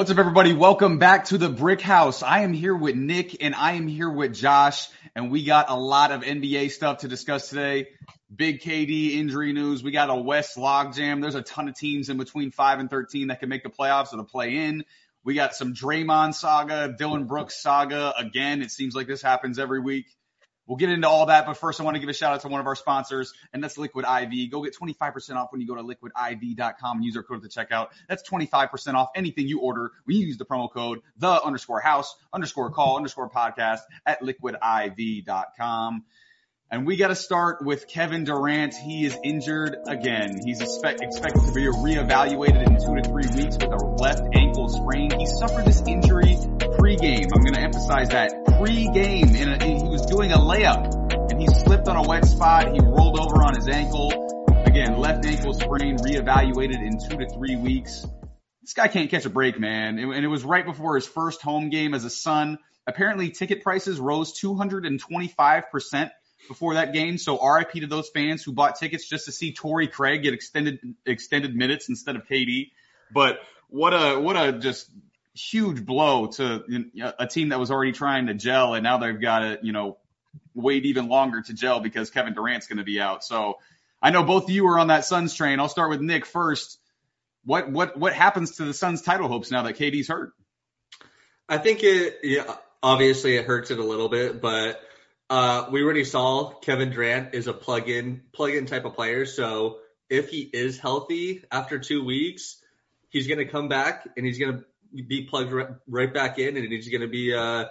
What's up, everybody? Welcome back to the Brick House. I am here with Nick and I am here with Josh, and we got a lot of NBA stuff to discuss today. Big KD injury news. We got a West logjam. There's a ton of teams in between 5 and 13 that can make the playoffs or the play in. We got some Draymond saga, Dillon Brooks saga. Again, it seems like this happens every week. We'll get into all that, but first I want to give a shout out to one of our sponsors, and that's Liquid IV. Go get 25% off when you go to liquidiv.com and use our code at the checkout. That's 25% off anything you order when you use the promo code the underscore house underscore call underscore podcast at liquidiv.com. And we got to start with Kevin Durant. He is injured again. He's expect, expected to be reevaluated in two to three weeks with a left ankle sprain. He suffered this injury pre-game. I'm going to emphasize that pre-game. In a, he was doing a layup and he slipped on a wet spot. He rolled over on his ankle. Again, left ankle sprain reevaluated in two to three weeks. This guy can't catch a break, man. And it was right before his first home game as a son. Apparently ticket prices rose 225% before that game. So RIP to those fans who bought tickets just to see Torrey Craig get extended extended minutes instead of KD. But what a what a just huge blow to a team that was already trying to gel, and now they've got to you know wait even longer to gel because Kevin Durant's going to be out. So I know both of you are on that Suns train. I'll start with Nick first. What what what happens to the Suns' title hopes now that KD's hurt? I think it yeah obviously it hurts it a little bit, but uh, we already saw Kevin Durant is a plug-in plug-in type of player. So if he is healthy after two weeks, he's going to come back and he's going to be plugged right, back in, and he's going to be uh,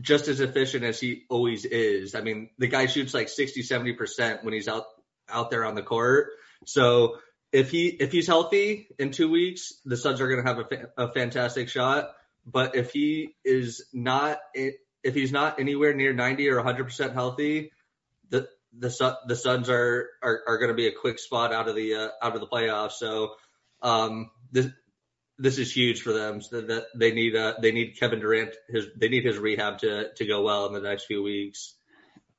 just as efficient as he always is. I mean, the guy shoots like 60, 70 percent when he's out out there on the court. So if he if he's healthy in two weeks, the Suns are going to have a, fa- a fantastic shot. But if he is not if he's not anywhere near 90 or 100% healthy, the the the Suns are are, are going to be a quick spot out of the uh, out of the playoffs. So um, this this is huge for them. So that they need uh, they need Kevin Durant his they need his rehab to to go well in the next few weeks.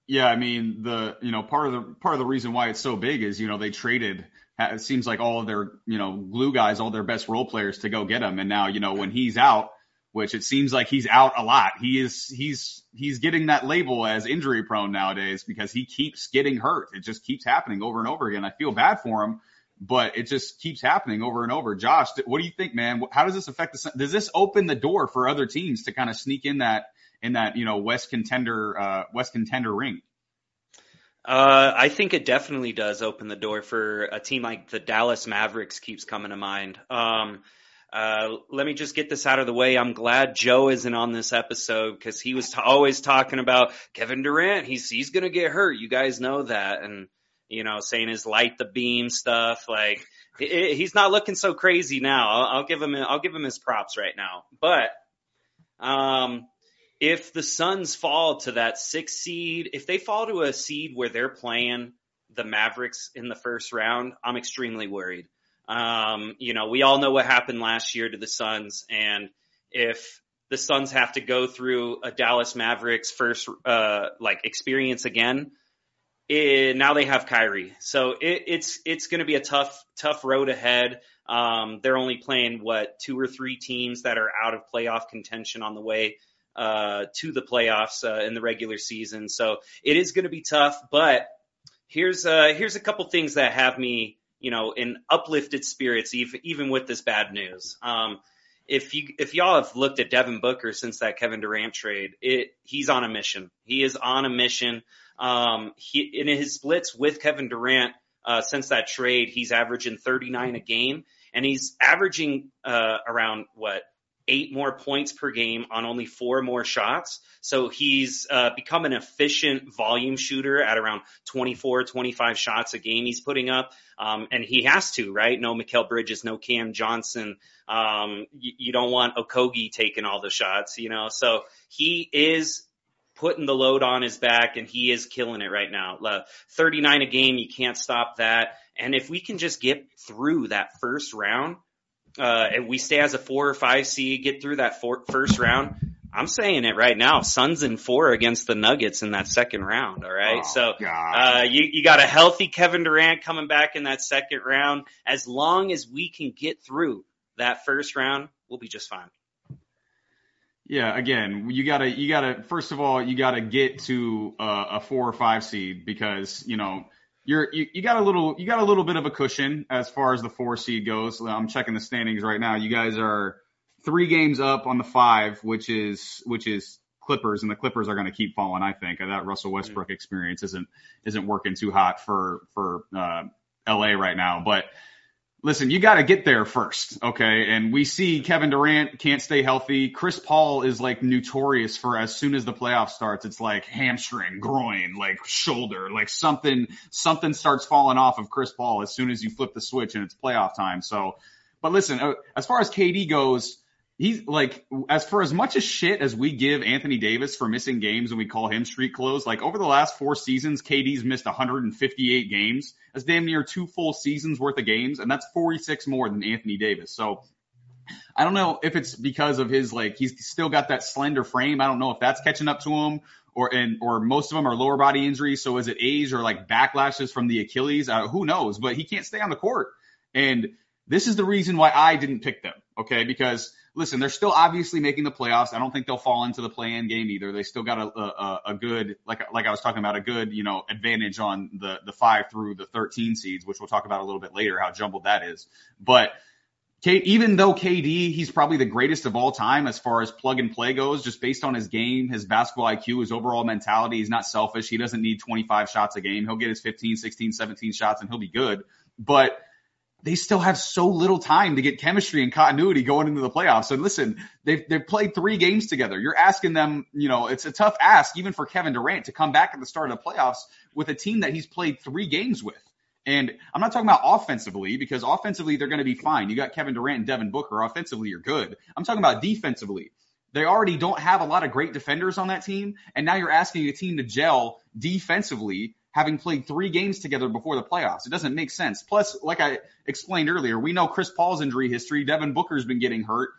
Yeah, I mean the you know part of the part of the reason why it's so big is you know they traded it seems like all of their you know glue guys all their best role players to go get him and now you know when he's out which it seems like he's out a lot. He is he's he's getting that label as injury prone nowadays because he keeps getting hurt. It just keeps happening over and over again. I feel bad for him, but it just keeps happening over and over. Josh, what do you think, man? How does this affect the? Does this open the door for other teams to kind of sneak in that in that you know West contender uh, West contender ring? Uh, I think it definitely does open the door for a team like the Dallas Mavericks. Keeps coming to mind. Um, uh, let me just get this out of the way. I'm glad Joe isn't on this episode because he was t- always talking about Kevin Durant. He's he's gonna get hurt. You guys know that, and you know, saying his light the beam stuff. Like it, he's not looking so crazy now. I'll, I'll give him I'll give him his props right now. But um, if the Suns fall to that six seed, if they fall to a seed where they're playing the Mavericks in the first round, I'm extremely worried. Um, you know, we all know what happened last year to the Suns, and if the Suns have to go through a Dallas Mavericks first uh, like experience again, it, now they have Kyrie, so it, it's it's going to be a tough tough road ahead. Um, they're only playing what two or three teams that are out of playoff contention on the way uh, to the playoffs uh, in the regular season, so it is going to be tough. But here's uh, here's a couple things that have me you know, in uplifted spirits, even, even with this bad news. Um, if you if y'all have looked at Devin Booker since that Kevin Durant trade, it he's on a mission. He is on a mission. Um, he in his splits with Kevin Durant uh, since that trade, he's averaging 39 a game, and he's averaging uh, around what eight more points per game on only four more shots. So he's uh, become an efficient volume shooter at around 24, 25 shots a game he's putting up. Um, and he has to, right? No Mikal Bridges, no Cam Johnson. Um, you don't want Okogie taking all the shots, you know? So he is putting the load on his back and he is killing it right now. Uh, 39 a game, you can't stop that. And if we can just get through that first round, uh, and we stay as a four or five seed, get through that four, first round, I'm saying it right now. Suns in four against the Nuggets in that second round. All right. Oh, so, uh, you, you got a healthy Kevin Durant coming back in that second round. As long as we can get through that first round, we'll be just fine. Yeah, again, you gotta, you gotta, first of all, you gotta get to uh, a four or five seed because, you know, you're, you, you got a little, you got a little bit of a cushion as far as the four seed goes. I'm checking the standings right now. You guys are three games up on the five, which is, which is Clippers, and the Clippers are going to keep falling. I think that Russell Westbrook experience isn't, isn't working too hot for, for, uh, LA right now, but listen, you got to get there first, okay? And we see Kevin Durant can't stay healthy. Chris Paul is like notorious for as soon as the playoff starts, it's like hamstring, groin, like shoulder, like something, something starts falling off of Chris Paul as soon as you flip the switch and it's playoff time. So, but listen, uh, as far as KD goes, he's like as for as much as shit as we give Anthony Davis for missing games and we call him street clothes, like over the last four seasons, KD's missed 158 games. That's damn near two full seasons worth of games, and that's 46 more than Anthony Davis. So I don't know if it's because of his like he's still got that slender frame. I don't know if that's catching up to him or and or most of them are lower body injuries. So is it age or like backlashes from the Achilles? Uh, who knows? But he can't stay on the court, and this is the reason why I didn't pick them. Okay, because listen, they're still obviously making the playoffs. I don't think they'll fall into the play-in game either. They still got a, a, a good, like like I was talking about, a good you know advantage on the the five through the 13 seeds, which we'll talk about a little bit later how jumbled that is. But K, even though KD, he's probably the greatest of all time as far as plug and play goes, just based on his game, his basketball IQ, his overall mentality. He's not selfish. He doesn't need 25 shots a game. He'll get his 15, 16, 17 shots and he'll be good. But they still have so little time to get chemistry and continuity going into the playoffs. And listen, they've they've played three games together. You're asking them, you know, it's a tough ask even for Kevin Durant to come back at the start of the playoffs with a team that he's played three games with. And I'm not talking about offensively because offensively they're going to be fine. You got Kevin Durant and Devin Booker. Offensively, you're good. I'm talking about defensively. They already don't have a lot of great defenders on that team, and now you're asking a team to gel defensively having played three games together before the playoffs. It doesn't make sense. Plus, like I explained earlier, we know Chris Paul's injury history. Devin Booker's been getting hurt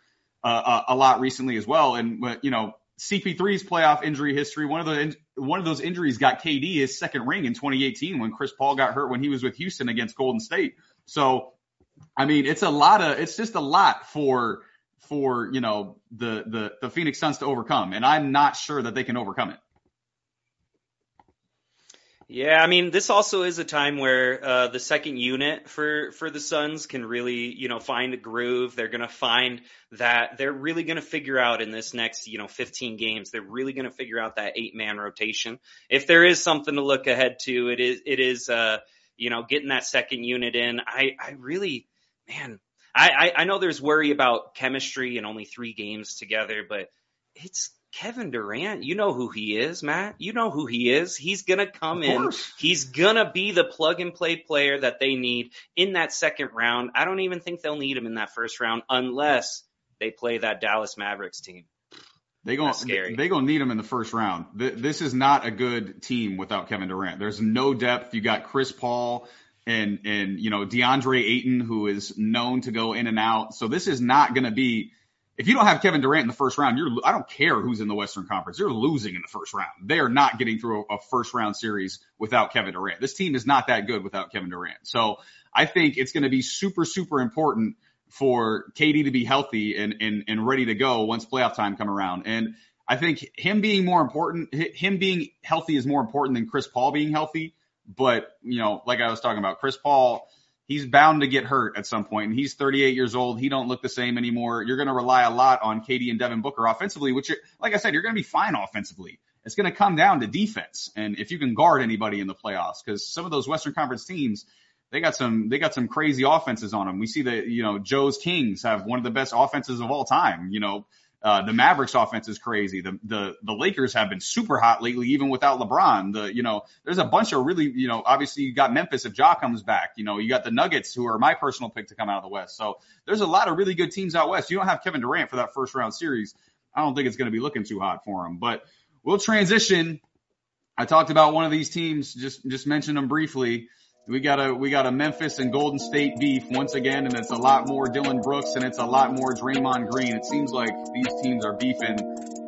uh, uh a lot recently as well, and you know CP3's playoff injury history. One of the one of those injuries got KD his second ring in 2018 when Chris Paul got hurt when he was with Houston against Golden State. So, I mean, it's a lot of it's just a lot for for you know the the the Phoenix Suns to overcome, and I'm not sure that they can overcome it. Yeah, I mean, this also is a time where uh, the second unit for for the Suns can really, you know, find a groove. They're going to find that they're really going to figure out in this next, you know, 15 games. They're really going to figure out that eight man rotation. If there is something to look ahead to, it is it is, uh, you know, getting that second unit in. I I really, man, I I, I know there's worry about chemistry and only three games together, but it's Kevin Durant, you know who he is, Matt. You know who he is. He's going to come in. He's going to be the plug and play player that they need in that second round. I don't even think they'll need him in that first round unless they play that Dallas Mavericks team. They going they gonna need him in the first round. This is not a good team without Kevin Durant. There's no depth. You got Chris Paul and and you know DeAndre Ayton, who is known to go in and out. So this is not going to be if you don't have Kevin Durant in the first round, you're I don't care who's in the Western Conference. You're losing in the first round. They are not getting through a, a, first round series without Kevin Durant. This team is not that good without Kevin Durant. So I think it's going to be super super important for KD to be healthy and and and ready to go once playoff time come around. And I think him being more important, him being healthy is more important than Chris Paul being healthy. But you know, like I was talking about, Chris Paul he's bound to get hurt at some point, and he's 38 years old. He don't look the same anymore. You're going to rely a lot on KD and Devin Booker offensively, which, like I said, you're going to be fine offensively. It's going to come down to defense, and if you can guard anybody in the playoffs, because some of those Western Conference teams, they got some they got some crazy offenses on them. We see that you know Joe's Kings have one of the best offenses of all time. You know uh, the Mavericks offense is crazy. The, the, the Lakers have been super hot lately, even without LeBron. The, you know, there's a bunch of really, you know, obviously you got Memphis if Ja comes back. You know, you got the Nuggets who are my personal pick to come out of the West. So there's a lot of really good teams out West. You don't have Kevin Durant for that first round series. I don't think it's going to be looking too hot for him, but we'll transition. I talked about one of these teams, just, just mentioned them briefly. We got a we got a Memphis and Golden State beef once again, and it's a lot more Dillon Brooks and it's a lot more Draymond Green. It seems like these teams are beefing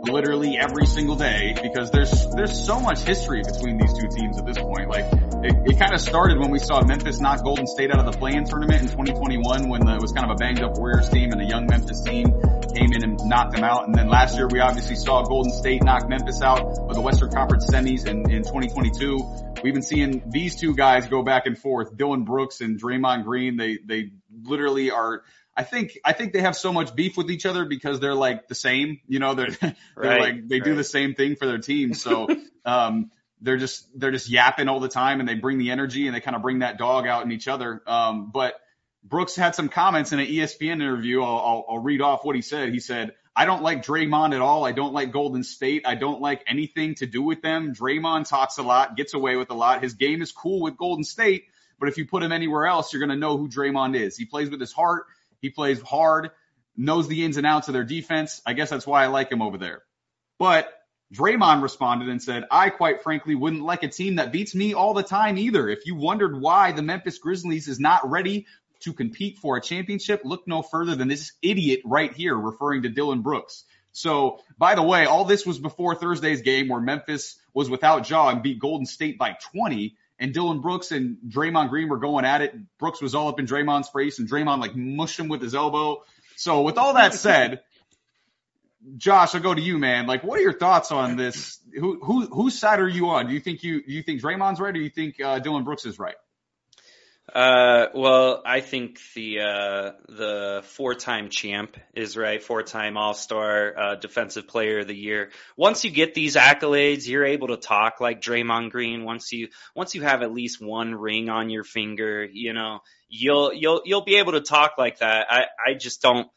literally every single day because there's there's so much history between these two teams at this point. Like it, it kind of started when we saw Memphis knock Golden State out of the play-in tournament in 2021 when the, it was kind of a banged up Warriors team and a young Memphis team came in and knocked them out. And then last year we obviously saw Golden State knock Memphis out of the Western Conference semis in, in 2022. We've been seeing these two guys go back and forth, Dillon Brooks and Draymond Green. They, they literally are I think I think they have so much beef with each other because they're like the same. You know, they're they're right, like they right. do the same thing for their team. So um, they're just they're just yapping all the time, and they bring the energy and they kind of bring that dog out in each other. Um, but Brooks had some comments in an ESPN interview. I'll, I'll, I'll read off what he said. He said, "I don't like Draymond at all. I don't like Golden State. I don't like anything to do with them. Draymond talks a lot, gets away with a lot. His game is cool with Golden State." But if you put him anywhere else, you're going to know who Draymond is. He plays with his heart. He plays hard, knows the ins and outs of their defense. I guess that's why I like him over there. But Draymond responded and said, I quite frankly wouldn't like a team that beats me all the time either. If you wondered why the Memphis Grizzlies is not ready to compete for a championship, look no further than this idiot right here, referring to Dillon Brooks. So, by the way, all this was before Thursday's game where Memphis was without Ja and beat Golden State by 20 and Dillon Brooks and Draymond Green were going at it. Brooks was all up in Draymond's face and Draymond like mushed him with his elbow. So with all that said, Josh, I'll go to you, man. Like, what are your thoughts on this? Who, who, whose side are you on? Do you think you, do you think Draymond's right or do you think uh, Dillon Brooks is right? Uh, well, I think the uh, the four-time champ is right, four-time All-Star, uh, Defensive Player of the Year. Once you get these accolades, you're able to talk like Draymond Green. Once you once you have at least one ring on your finger, you know, you'll you'll you'll be able to talk like that. I I just don't.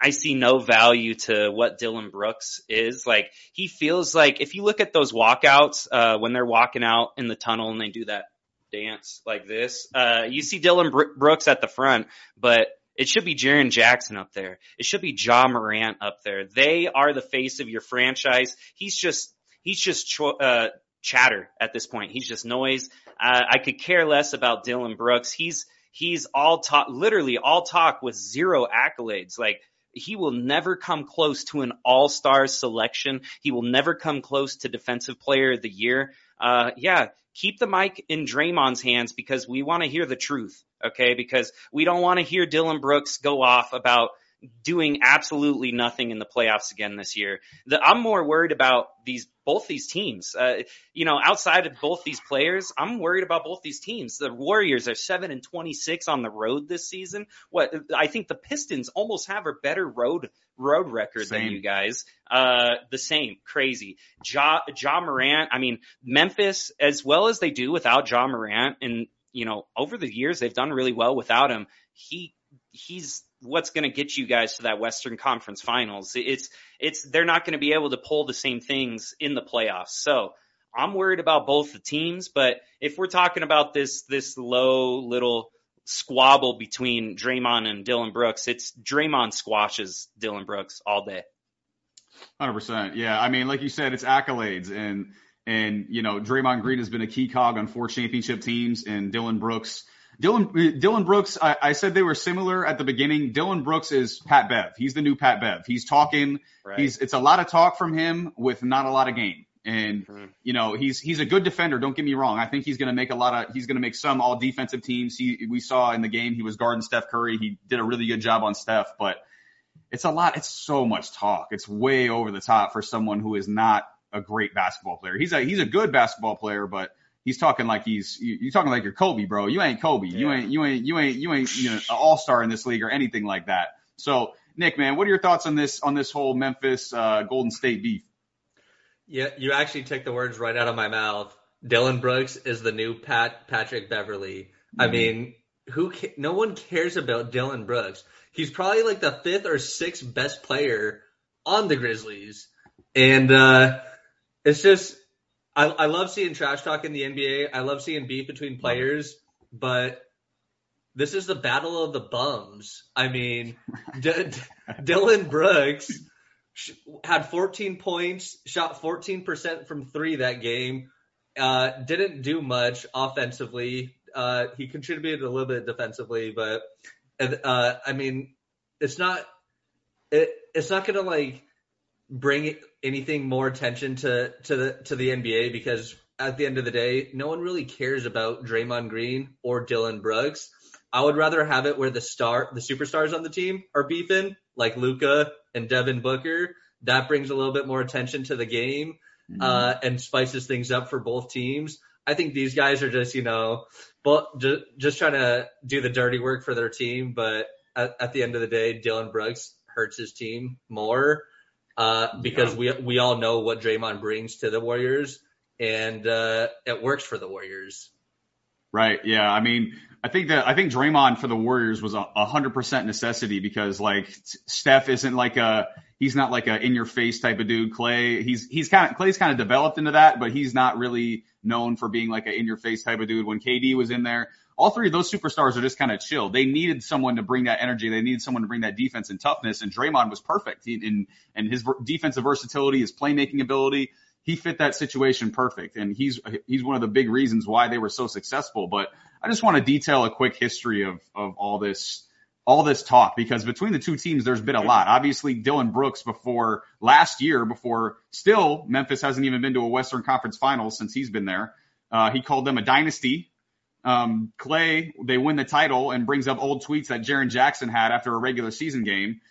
I see no value to what Dillon Brooks is. Like he feels like if you look at those walkouts uh, when they're walking out in the tunnel and they do that dance like this. Uh, you see Dillon Brooks at the front, but it should be Jaren Jackson up there. It should be Ja Morant up there. They are the face of your franchise. He's just, he's just, cho- uh, chatter at this point. He's just noise. Uh, I could care less about Dillon Brooks. He's, he's all talk, literally all talk with zero accolades. Like, he will never come close to an all-star selection. He will never come close to defensive player of the year. Uh, yeah, keep the mic in Draymond's hands because we want to hear the truth. Okay. Because we don't want to hear Dillon Brooks go off about doing absolutely nothing in the playoffs again this year. The, I'm more worried about these both these teams. Uh, you know, outside of both these players, I'm worried about both these teams. The Warriors are seven and 26 on the road this season. What I think the Pistons almost have a better road road record same. than you guys. Uh, the same, crazy. Ja, ja Morant. I mean, Memphis as well as they do without Ja Morant, and you know, over the years they've done really well without him. He he's what's going to get you guys to that Western Conference Finals. It's it's they're not going to be able to pull the same things in the playoffs. So I'm worried about both the teams, but if we're talking about this this low little squabble between Draymond and Dillon Brooks, it's Draymond squashes Dillon Brooks all day. Hundred percent. Yeah, I mean, like you said, it's accolades and and you know Draymond Green has been a key cog on four championship teams, and Dillon Brooks Dillon Dillon Brooks, I, I, said they were similar at the beginning. Dillon Brooks is Pat Bev. He's the new Pat Bev. He's talking. Right. He's it's a lot of talk from him with not a lot of game. And mm-hmm. you know he's he's a good defender. Don't get me wrong. I think he's going to make a lot of he's going to make some all defensive teams. He we saw in the game he was guarding Steph Curry. He did a really good job on Steph, but it's a lot. It's so much talk. It's way over the top for someone who is not a great basketball player. He's a he's a good basketball player, but he's talking like he's you, are talking like you're Kobe, bro. You ain't Kobe. Yeah. You ain't you ain't you ain't you ain't you know an all star in this league or anything like that. So Nick, man, what are your thoughts on this on this whole Memphis uh, Golden State beef? Yeah, you actually took the words right out of my mouth. Dillon Brooks is the new Pat Patrick Beverley. Mm-hmm. I mean, who? Ca- no one cares about Dillon Brooks. He's probably like the fifth or sixth best player on the Grizzlies, and uh, it's just I, I love seeing trash talk in the NBA. I love seeing beef between players, but this is the battle of the bums. I mean, D- D- Dillon Brooks had 14 points, shot 14% from three that game. Uh, didn't do much offensively. Uh, he contributed a little bit defensively, but uh, I mean, it's not it, it's not gonna like bring anything more attention to to the to the NBA because at the end of the day, no one really cares about Draymond Green or Dillon Brooks. I would rather have it where the star, the superstars on the team are beefing, like Luka and Devin Booker. That brings a little bit more attention to the game, mm-hmm. uh, and spices things up for both teams. I think these guys are just, you know, but just, just trying to do the dirty work for their team. But at, at the end of the day, Dillon Brooks hurts his team more, uh, because yeah. we, we all know what Draymond brings to the Warriors and, uh, it works for the Warriors. Right. Yeah. I mean, I think that I think Draymond for the Warriors was a hundred percent necessity because like Steph isn't like a he's not like a in your face type of dude. Klay he's he's kind of Klay's kind of developed into that, but he's not really known for being like a in your face type of dude. When KD was in there, all three of those superstars are just kind of chill. They needed someone to bring that energy. They needed someone to bring that defense and toughness. And Draymond was perfect. In and his defensive versatility, his playmaking ability he fit that situation perfect. And he's, he's one of the big reasons why they were so successful. But I just want to detail a quick history of, of all this, all this talk because between the two teams, there's been a lot. Obviously, Dillon Brooks before last year, before still Memphis hasn't even been to a Western Conference Finals since he's been there. Uh, he called them a dynasty. Um, Klay, they win the title and brings up old tweets that Jaren Jackson had after a regular season game,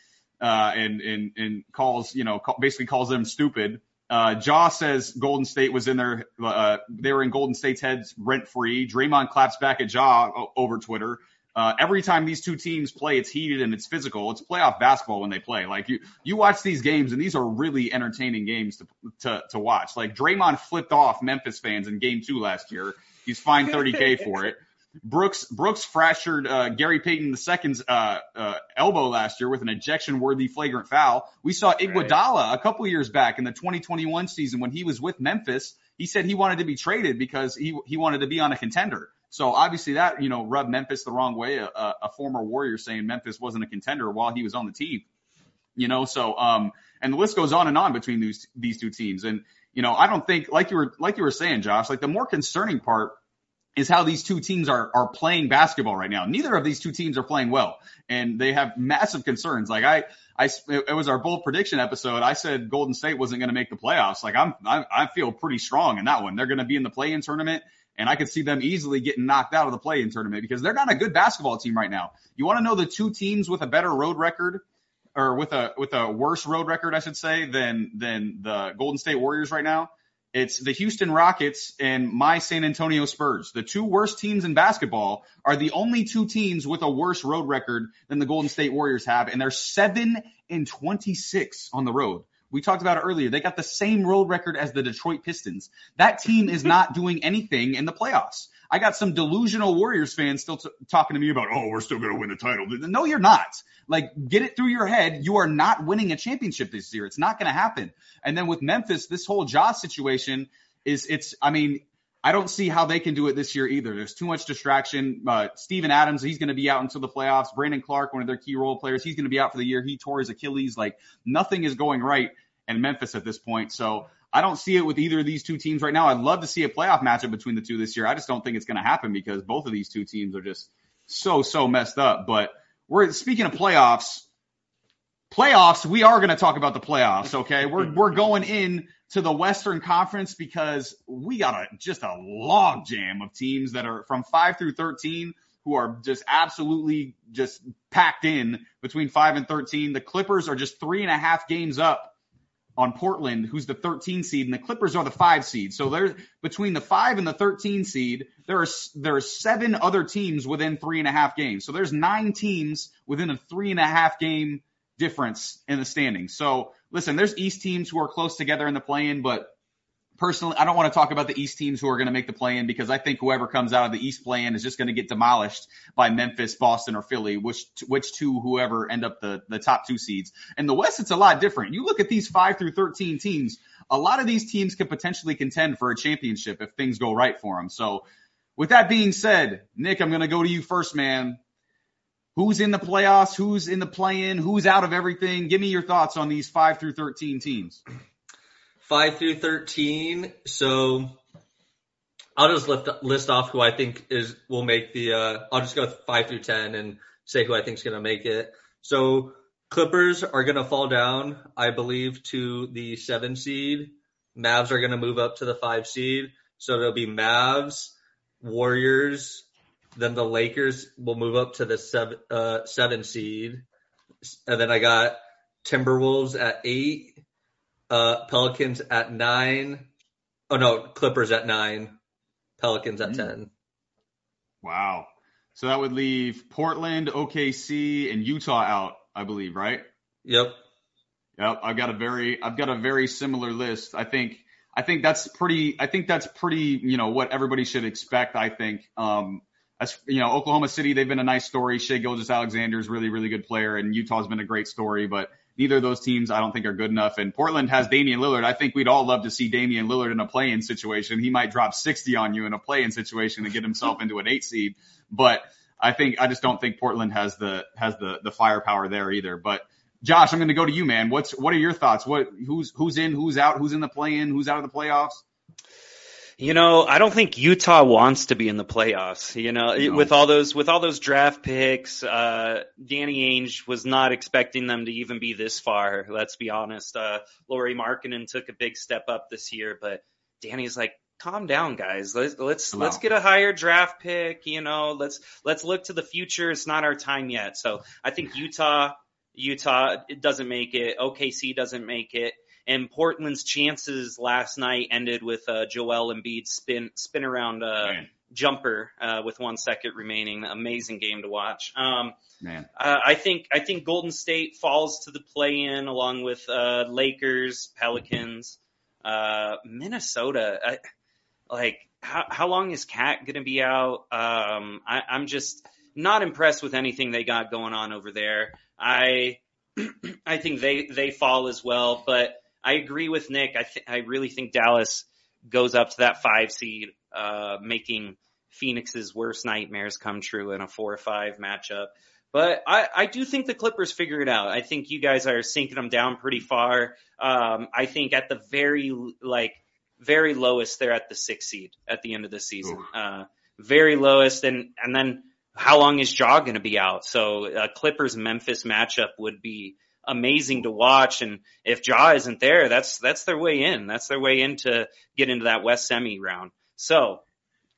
uh, and, and, and calls, you know, basically calls them stupid. Uh, Ja says Golden State was in their, uh, they were in Golden State's heads rent free. Draymond claps back at Ja over Twitter. Uh, every time these two teams play, it's heated and it's physical. It's playoff basketball when they play. Like you, you watch these games and these are really entertaining games to, to, to watch. Like Draymond flipped off Memphis fans in game two last year. He's fined 30K for it. Brooks Brooks fractured uh, Gary Payton II's uh, uh, elbow last year with an ejection-worthy flagrant foul. We saw Iguodala right. a couple years back in the 2021 season when he was with Memphis. He said he wanted to be traded because he he wanted to be on a contender. So obviously that you know rubbed Memphis the wrong way. A, a former Warrior saying Memphis wasn't a contender while he was on the team. You know, so um, and the list goes on and on between these these two teams. And you know, I don't think like you were like you were saying, Josh. Like the more concerning part is how these two teams are are playing basketball right now. Neither of these two teams are playing well, and they have massive concerns. Like I, I, it was our bold prediction episode. I said Golden State wasn't going to make the playoffs. Like I'm, I, I feel pretty strong in that one. They're going to be in the play-in tournament, and I could see them easily getting knocked out of the play-in tournament because they're not a good basketball team right now. You want to know the two teams with a better road record? Or with a with a worse road record, I should say, than than the Golden State Warriors right now it's the Houston Rockets and my San Antonio Spurs. The two worst teams in basketball are the only two teams with a worse road record than the Golden State Warriors have, and they're seven and 26 on the road. We talked about it earlier. They got the same road record as the Detroit Pistons. That team is not doing anything in the playoffs. I got some delusional Warriors fans still t- talking to me about, oh, we're still going to win the title. No, you're not. Like, get it through your head. You are not winning a championship this year. It's not going to happen. And then with Memphis, this whole Josh situation is, it's, I mean, I don't see how they can do it this year either. There's too much distraction. Uh, Steven Adams, he's going to be out until the playoffs. Brandon Clarke, one of their key role players, he's going to be out for the year. He tore his Achilles. Like, nothing is going right in Memphis at this point. So, I don't see it with either of these two teams right now. I'd love to see a playoff matchup between the two this year. I just don't think it's going to happen because both of these two teams are just so so messed up. But we're speaking of playoffs. Playoffs, we are going to talk about the playoffs, okay? We're we're going in to the Western Conference because we got a just a log jam of teams that are from 5 through 13 who are just absolutely just packed in between 5 and 13. The Clippers are just three and a half games up on Portland, who's the 13 seed, and the Clippers are the five seed. So there's between the five and the 13 seed, there are there are seven other teams within three and a half games. So there's nine teams within a three and a half game difference in the standings. So listen, there's East teams who are close together in the play-in, but personally, I don't want to talk about the East teams who are going to make the play in because I think whoever comes out of the East play in is just going to get demolished by Memphis, Boston, or Philly, which which two whoever end up the the top two seeds. In the West, it's a lot different. You look at these five through thirteen teams. A lot of these teams could potentially contend for a championship if things go right for them. So, with that being said, Nick, I'm going to go to you first, man. Who's in the playoffs? Who's in the play in? Who's out of everything? Give me your thoughts on these five through 13 teams. 5 through 13. So I'll just lift, list off who I think is will make the. Uh, I'll just go 5 through 10 and say who I think is going to make it. So Clippers are going to fall down, I believe, to the seven seed. Mavs are going to move up to the five seed. So it'll be Mavs, Warriors, then the Lakers will move up to the seven, uh, seven seed. And then I got Timberwolves at eight, uh, Pelicans at nine. Oh no, Clippers at nine, Pelicans at Mm. 10. Wow. So that would leave Portland, OKC, and Utah out, I believe, right? Yep. Yep. I've got a very, I've got a very similar list. I think, I think that's pretty, I think that's pretty, you know, what everybody should expect. I think, um, as you know, Oklahoma City, they've been a nice story. Shai Gilgeous-Alexander is really, really good player, and Utah's been a great story, but neither of those teams I don't think are good enough. And Portland has Damian Lillard. I think we'd all love to see Damian Lillard in a play-in situation. He might drop 60 on you in a play-in situation to get himself into an eight seed, but I think I just don't think Portland has the has the the firepower there either. But Josh, I'm going to go to you, man. What's what are your thoughts? What who's who's in, who's out, who's in the play-in, who's out of the playoffs? You know, I don't think Utah wants to be in the playoffs. You know, No. with all those with all those draft picks, uh, Danny Ainge was not expecting them to even be this far. Let's be honest. Uh, Lauri Markkanen took a big step up this year, but Danny's like, calm down, guys. Let's let's let's get a higher draft pick. You know, let's let's look to the future. It's not our time yet. So I think Utah, Utah, it doesn't make it. OKC doesn't make it. And Portland's chances last night ended with uh, Joel Embiid spin spin around uh, jumper uh, with one second remaining. Amazing game to watch. Um, man. uh, I think I think Golden State falls to the play-in along with uh, Lakers, Pelicans, uh, Minnesota. I, like how how long is KAT going to be out? Um, I, I'm just not impressed with anything they got going on over there. I I think they they fall as well, but I agree with Nick. I th- I really think Dallas goes up to that five seed, uh, making Phoenix's worst nightmares come true in a four or five matchup. But I, I do think the Clippers figure it out. I think you guys are sinking them down pretty far. Um, I think at the very like very lowest, they're at the sixth seed at the end of the season. Uh, very lowest, and and then how long is Ja going to be out? So uh, Clippers Memphis matchup would be amazing to watch. And if Ja isn't there, that's that's their way in. That's their way in to get into that West semi round. So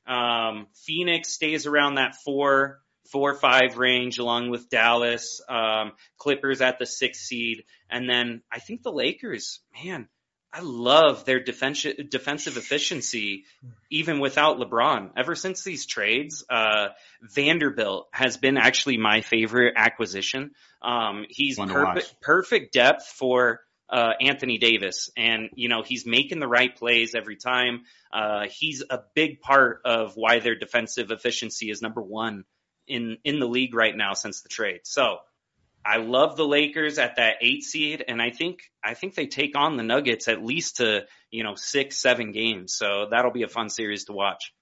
um, Phoenix stays around that four four five range along with Dallas. Um, Clippers at the sixth seed, and then I think the Lakers, man. I love their defensive defensive efficiency, even without LeBron. Ever since these trades, uh, Vanderbilt has been actually my favorite acquisition. Um, he's Fun to watch. perfect, perfect depth for uh, Anthony Davis, and you know he's making the right plays every time. Uh, he's a big part of why their defensive efficiency is number one in in the league right now since the trade. So I love the Lakers at that eight seed, and I think I think they take on the Nuggets at least to you know six seven games. So that'll be a fun series to watch.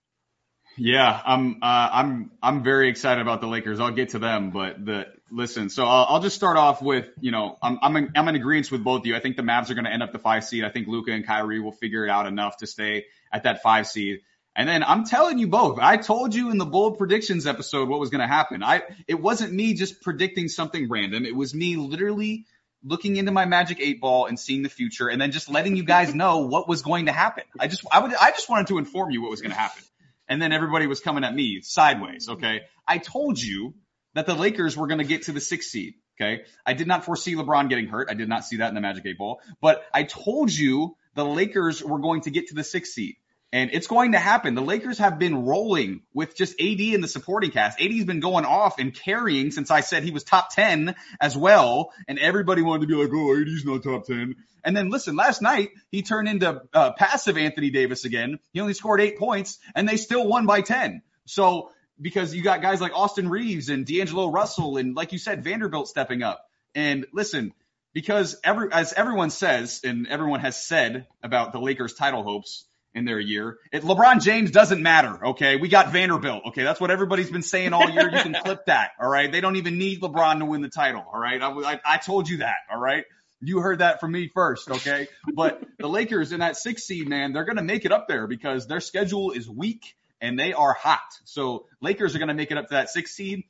Yeah, I'm uh, I'm I'm very excited about the Lakers. I'll get to them, but the listen. So I'll, I'll just start off with you know I'm I'm in, I'm in agreement with both of you. I think the Mavs are going to end up the five seed. I think Luka and Kyrie will figure it out enough to stay at that five seed. And then I'm telling you both. I told you in the bold predictions episode what was going to happen. I it wasn't me just predicting something random. It was me literally looking into my magic eight ball and seeing the future, and then just letting you guys know what was going to happen. I just I would I just wanted to inform you what was going to happen and then everybody was coming at me sideways. Okay. I told you that the Lakers were going to get to the sixth seed. Okay. I did not foresee LeBron getting hurt. I did not see that in the Magic Eight Ball, but I told you the Lakers were going to get to the sixth seed. And it's going to happen. The Lakers have been rolling with just AD in the supporting cast. AD's been going off and carrying since I said he was top 10 as well. And everybody wanted to be like, oh, AD's not top 10. And then listen, last night he turned into uh, passive Anthony Davis again. He only scored eight points and they still won by 10. So because you got guys like Austin Reaves and D'Angelo Russell and like you said, Vanderbilt stepping up. And listen, because every, as everyone says and everyone has said about the Lakers title hopes in their year, it, LeBron James doesn't matter. Okay. We got Vanderbilt. Okay. That's what everybody's been saying all year. You can clip that. All right. They don't even need LeBron to win the title. All right. I, I, I told you that. All right. You heard that from me first, okay? But the Lakers in that six seed, man, they're going to make it up there because their schedule is weak and they are hot. So Lakers are going to make it up to that six seed.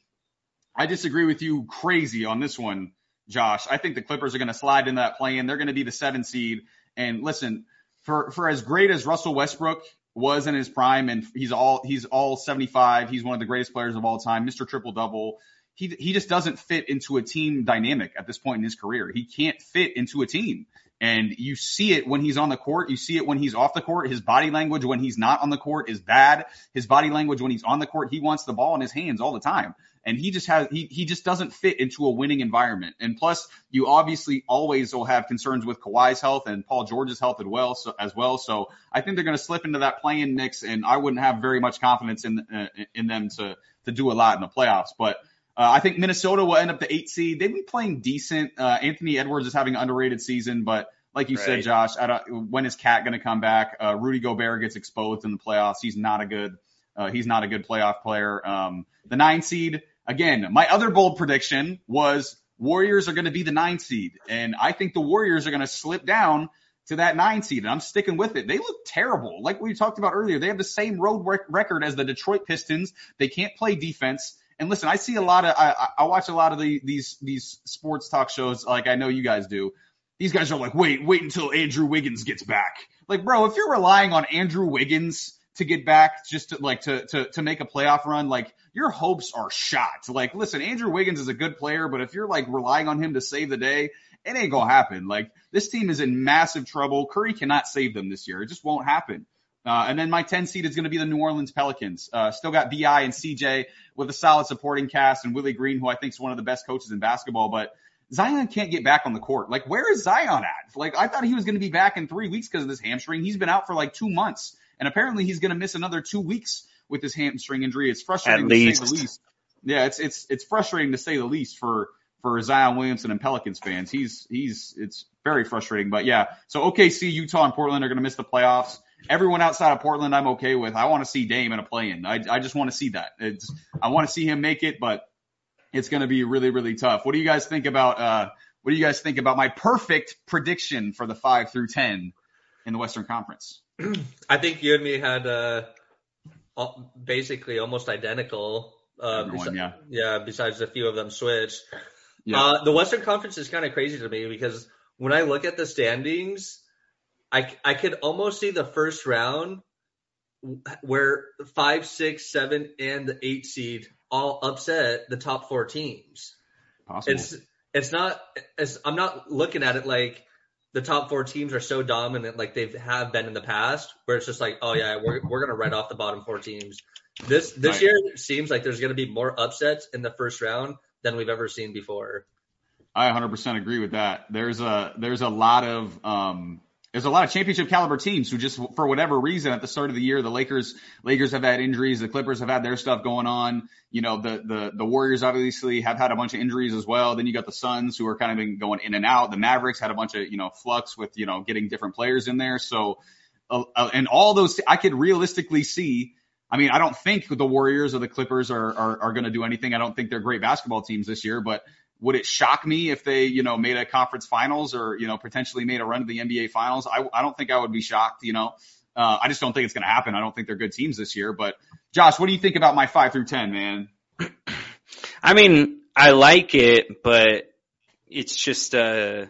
I disagree with you crazy on this one, Josh. I think the Clippers are going to slide into that play in. They're going to be the seven seed. And listen, for for as great as Russell Westbrook was in his prime, and he's all he's all 75. He's one of the greatest players of all time, Mr. Triple Double. He he just doesn't fit into a team dynamic at this point in his career. He can't fit into a team. And you see it when he's on the court. You see it when he's off the court. His body language when he's not on the court is bad. His body language when he's on the court, he wants the ball in his hands all the time. And he just has, he, he just doesn't fit into a winning environment. And plus, you obviously always will have concerns with Kawhi's health and Paul George's health as well. So, as well. So I think they're going to slip into that playing mix. And I wouldn't have very much confidence in, uh, in them to, to do a lot in the playoffs. But uh, I think Minnesota will end up the eight seed. They've been playing decent. Uh, Anthony Edwards is having an underrated season, but like you right. said, Josh, I don't, when is KAT going to come back? Uh, Rudy Gobert gets exposed in the playoffs. He's not a good, uh, he's not a good playoff player. Um, the nine seed again. My other bold prediction was Warriors are going to be the nine seed, and I think the Warriors are going to slip down to that nine seed, and I'm sticking with it. They look terrible, like we talked about earlier. They have the same road rec- record as the Detroit Pistons. They can't play defense. And listen, I see a lot of I, I watch a lot of the, these these sports talk shows, like I know you guys do. These guys are like, wait, wait until Andrew Wiggins gets back. Like, bro, if you're relying on Andrew Wiggins to get back just to like to to to make a playoff run, like your hopes are shot. Like, listen, Andrew Wiggins is a good player, but if you're like relying on him to save the day, it ain't gonna happen. Like, this team is in massive trouble. Curry cannot save them this year. It just won't happen. Uh, and then my 10 seed is going to be the New Orleans Pelicans. Uh, still got BI and CJ with a solid supporting cast and Willie Green, who I think is one of the best coaches in basketball. But Zion can't get back on the court. Like, where is Zion at? Like, I thought he was going to be back in three weeks because of this hamstring. He's been out for like two months, and apparently he's going to miss another two weeks with his hamstring injury. It's frustrating At to least. say the least. Yeah, it's it's it's frustrating to say the least for for Zion Williamson and Pelicans fans. He's he's it's very frustrating. But yeah, so OKC, Utah, and Portland are going to miss the playoffs. Everyone outside of Portland, I'm okay with. I want to see Dame in a play-in. I I just want to see that. It's I want to see him make it, but it's going to be really really tough. What do you guys think about uh what do you guys think about my perfect prediction for the 5 through 10 in the Western Conference? I think you and me had uh basically almost identical. Uh, Everyone, besi- yeah. yeah, besides a few of them switched. Yeah. Uh, the Western Conference is kind of crazy to me because when I look at the standings, I, I could almost see the first round where five, six, seven, and the eight seed all upset the top four teams. Possible. It's it's not. It's, I'm not looking at it like the top four teams are so dominant like they have been in the past, where it's just like, oh yeah, we're we're gonna write off the bottom four teams. This this right. year seems like there's gonna be more upsets in the first round than we've ever seen before. I 100% agree with that. There's a there's a lot of um there's a lot of championship caliber teams who just for whatever reason at the start of the year the Lakers Lakers have had injuries, the Clippers have had their stuff going on. You know, the the the Warriors obviously have had a bunch of injuries as well. Then you got the Suns who are kind of been going in and out. The Mavericks had a bunch of, you know, flux with, you know, getting different players in there. So uh, uh, and all those I could realistically see I mean, I don't think the Warriors or the Clippers are are, are going to do anything. I don't think they're great basketball teams this year, but would it shock me if they, you know, made a conference finals or, you know, potentially made a run to the NBA finals? I, I don't think I would be shocked, you know. Uh, I just don't think it's going to happen. I don't think they're good teams this year. But Josh, what do you think about my five through 10, man? I mean, I like it, but it's just, uh,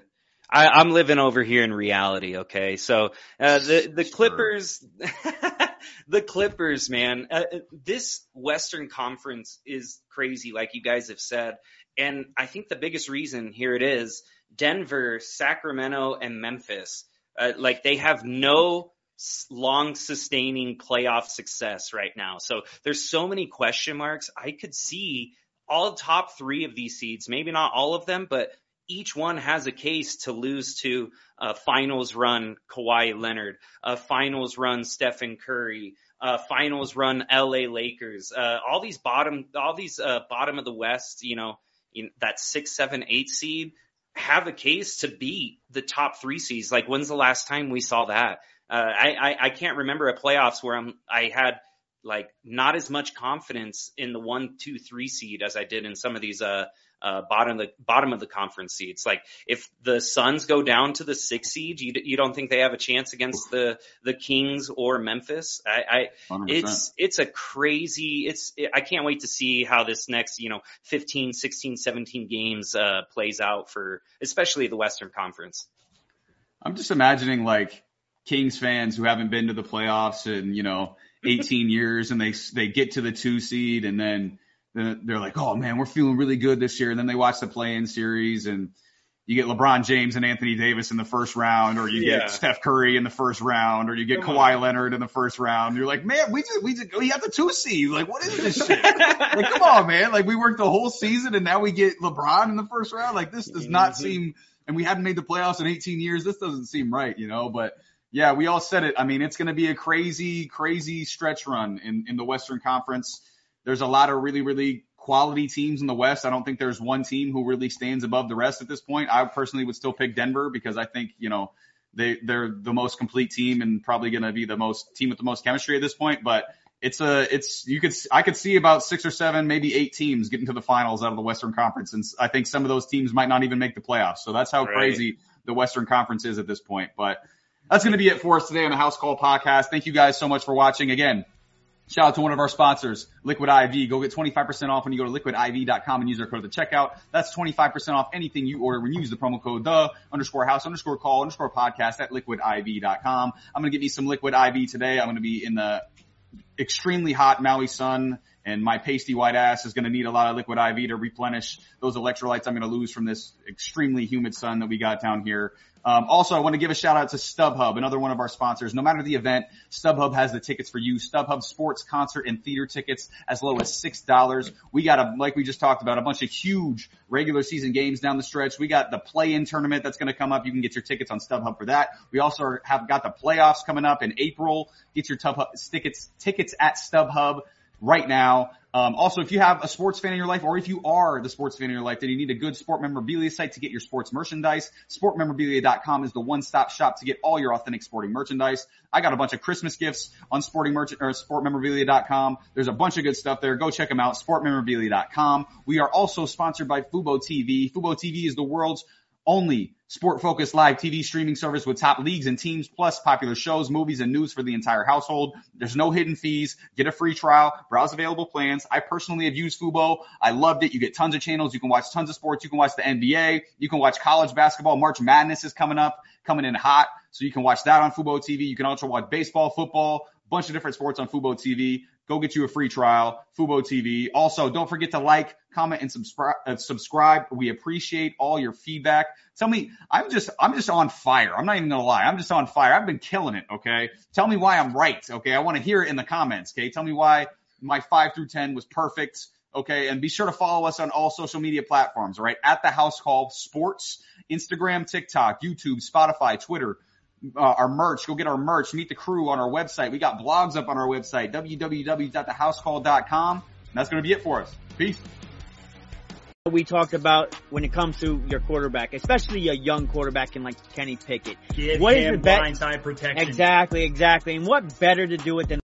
I, I'm living over here in reality. Okay. So, uh, the, the Clippers, the Clippers, man, uh, this Western conference is crazy. Like you guys have said, and I think the biggest reason here it is Denver, Sacramento, and Memphis. Uh, like they have no long sustaining playoff success right now. So there's so many question marks. I could see all top three of these seeds, maybe not all of them, but each one has a case to lose to a finals run Kawhi Leonard, a finals run Stephen Curry, a finals run LA Lakers, uh, all these bottom, all these uh, bottom of the West, you know, that six, seven, eight seed have a case to beat the top three seeds. Like when's the last time we saw that? Uh, I, I, I can't remember a playoffs where I'm, I had like not as much confidence in the one, two, three seed as I did in some of these, uh, uh, bottom of the bottom of the conference seats. Like if the Suns go down to the six seed, you you don't think they have a chance against the the Kings or Memphis? I, I 100%. it's it's a crazy. It's I can't wait to see how this next you know 15, 16, 17 games uh, plays out for especially the Western Conference. I'm just imagining like Kings fans who haven't been to the playoffs in, you know, 18 years and they, they get to the two seed and then they're like, oh man, we're feeling really good this year. And then they watch the play in series and you get LeBron James and Anthony Davis in the first round, or you Yeah. get Steph Curry in the first round, or you get Come Kawhi Leonard in the first round. You're like, man, we just, we just, we have the two seed. Like, what is this shit? like, come on, man. Like, we worked the whole season and now we get LeBron in the first round. Like, this does not Mhm. seem, and we hadn't made the playoffs in 18 years. This doesn't seem right, you know, but yeah, we all said it. I mean, it's going to be a crazy, crazy stretch run in, in the Western Conference. There's a lot of really, really quality teams in the West. I don't think there's one team who really stands above the rest at this point. I personally would still pick Denver because I think, you know, they, they're the most complete team and probably going to be the most team with the most chemistry at this point. But it's a, it's, you could, I could see about six or seven, maybe eight teams getting to the finals out of the Western Conference. And I think some of those teams might not even make the playoffs. So that's how Right. crazy the Western Conference is at this point. But that's going to be it for us today on the House Call podcast. Thank you guys so much for watching. Again, shout out to one of our sponsors, Liquid IV. Go get 25% off when you go to liquidiv.com and use our code at the checkout. That's 25% off anything you order when you use the promo code the underscore house underscore call underscore podcast at liquidiv.com. I'm going to give you some Liquid IV today. I'm going to be in the extremely hot Maui sun and my pasty white ass is going to need a lot of liquid IV to replenish those electrolytes I'm going to lose from this extremely humid sun that we got down here. Um, also, I want to give a shout out to StubHub, another one of our sponsors. No matter the event, StubHub has the tickets for you. StubHub sports, concert, and theater tickets as low as six dollars. We got a, like we just talked about, a bunch of huge regular season games down the stretch. We got the play-in tournament that's going to come up. You can get your tickets on StubHub for that. We also have got the playoffs coming up in April. Get your Tub tickets tickets at StubHub right now. Um, also, if you have a sports fan in your life, or if you are the sports fan in your life, then you need a good sport memorabilia site to get your sports merchandise. Sportmemorabilia.com is the one-stop shop to get all your authentic sporting merchandise. I got a bunch of Christmas gifts on sporting merchant or sportmemorabilia.com. There's a bunch of good stuff there. Go check them out. Sportmemorabilia.com. We are also sponsored by Fubo TV. Fubo TV is the world's only sport focused live TV streaming service with top leagues and teams, plus popular shows, movies, and news for the entire household. There's no hidden fees. Get a free trial. Browse available plans. I personally have used Fubo. I loved it. You get tons of channels. You can watch tons of sports. You can watch the NBA. You can watch college basketball. March Madness is coming up, coming in hot. So you can watch that on Fubo TV. You can also watch baseball, football, bunch of different sports on Fubo TV. Go get you a free trial, Fubo TV. Also, don't forget to like, comment, and subscribe. Uh, subscribe. We appreciate all your feedback. Tell me, I'm just, I'm just on fire. I'm not even gonna lie. I'm just on fire. I've been killing it. Okay. Tell me why I'm right. Okay. I want to hear it in the comments. Okay. Tell me why my five through ten was perfect. Okay. And be sure to follow us on all social media platforms. Right. At the House Call Sports, Instagram, TikTok, YouTube, Spotify, Twitter uh, our merch. Go get our merch. Meet the crew on our website. We got blogs up on our website, www.thehousecall.com. And that's going to be it for us. Peace. we talked about when it comes to your quarterback, especially a young quarterback in like Kenny Pickett. Give What is him the bet- blindside protection. Exactly, exactly. And what better to do it than